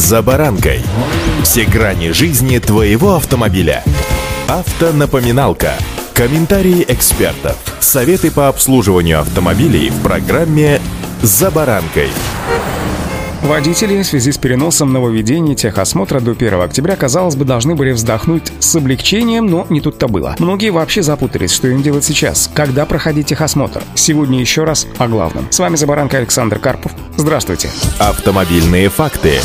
«За баранкой». Все грани жизни твоего автомобиля. Автонапоминалка. Комментарии экспертов. Советы по обслуживанию автомобилей в программе «За баранкой». Водители в связи с переносом нововведений техосмотра до 1 октября, казалось бы, должны были вздохнуть с облегчением, но не тут-то было. Многие вообще запутались, что им делать сейчас, когда проходить техосмотр. Сегодня еще раз о главном. С вами Забаранка Александр Карпов. Здравствуйте. Автомобильные факты.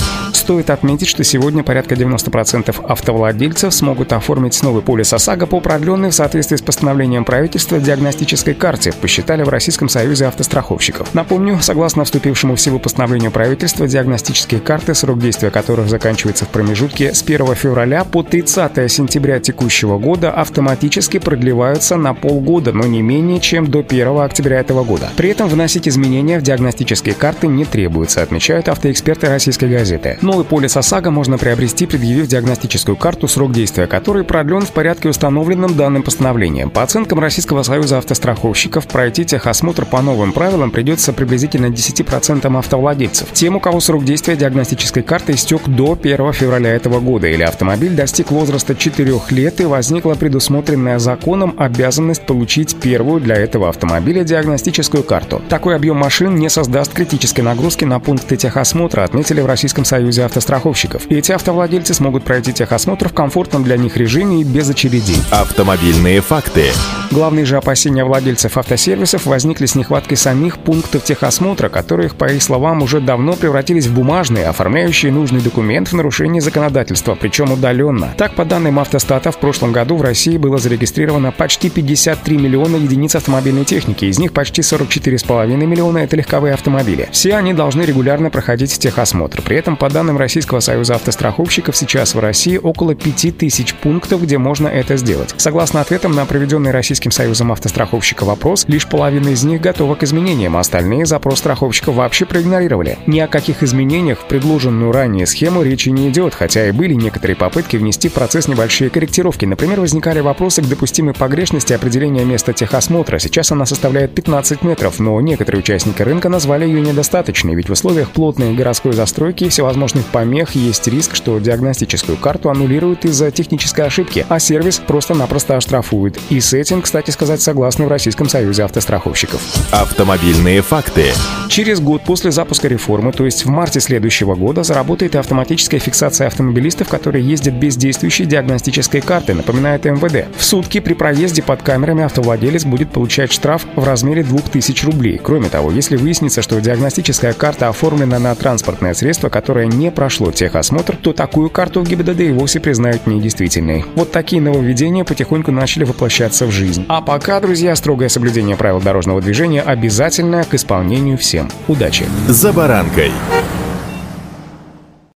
Стоит отметить, что сегодня порядка 90% автовладельцев смогут оформить новый полис ОСАГО по продленной в соответствии с постановлением правительства диагностической карте, посчитали в Российском союзе автостраховщиков. Напомню, согласно вступившему в силу постановлению правительства, диагностические карты, срок действия которых заканчивается в промежутке с 1 февраля по 30 сентября текущего года, автоматически продлеваются на полгода, но не менее чем до 1 октября этого года. При этом вносить изменения в диагностические карты не требуется, отмечают автоэксперты российской газеты. Но Новый полис ОСАГО можно приобрести, предъявив диагностическую карту, срок действия которой продлен в порядке, установленном данным постановлением. По оценкам Российского союза автостраховщиков, пройти техосмотр по новым правилам придется приблизительно 10% автовладельцев. Тем, у кого срок действия диагностической карты истек до 1 февраля этого года или автомобиль достиг возраста 4 лет и возникла предусмотренная законом обязанность получить первую для этого автомобиля диагностическую карту. Такой объем машин не создаст критической нагрузки на пункты техосмотра, отметили в Российском союзе автостраховщиков. И эти автовладельцы смогут пройти техосмотр в комфортном для них режиме и без очередей. Автомобильные факты. Главные же опасения владельцев автосервисов возникли с нехваткой самих пунктов техосмотра, которые, по их словам, уже давно превратились в бумажные, оформляющие нужный документ в нарушение законодательства, причем удаленно. Так, по данным автостата, в прошлом году в России было зарегистрировано почти 53 миллиона единиц автомобильной техники, из них почти 44,5 миллиона — это легковые автомобили. Все они должны регулярно проходить техосмотр. При этом, по данным данным Российского союза автостраховщиков, сейчас в России около 5000 пунктов, где можно это сделать. Согласно ответам на проведенный Российским союзом автостраховщиков вопрос, лишь половина из них готова к изменениям, а остальные запрос страховщиков вообще проигнорировали. Ни о каких изменениях в предложенную ранее схему речи не идет, хотя и были некоторые попытки внести в процесс небольшие корректировки. Например, возникали вопросы к допустимой погрешности определения места техосмотра. Сейчас она составляет 15 метров, но некоторые участники рынка назвали ее недостаточной, ведь в условиях плотной городской застройки и всевозможных помех есть риск, что диагностическую карту аннулируют из-за технической ошибки, а сервис просто-напросто оштрафуют. И с этим, кстати сказать, согласны в Российском союзе автостраховщиков. Автомобильные факты. Через год после запуска реформы, то есть в марте следующего года, заработает автоматическая фиксация автомобилистов, которые ездят без действующей диагностической карты, напоминает МВД. В сутки при проезде под камерами автовладелец будет получать штраф в размере 2000 рублей. Кроме того, если выяснится, что диагностическая карта оформлена на транспортное средство, которое не прошло техосмотр, то такую карту в ГИБДД и вовсе признают недействительной. Вот такие нововведения потихоньку начали воплощаться в жизнь. А пока, друзья, строгое соблюдение правил дорожного движения обязательно к исполнению всем. Удачи! За баранкой.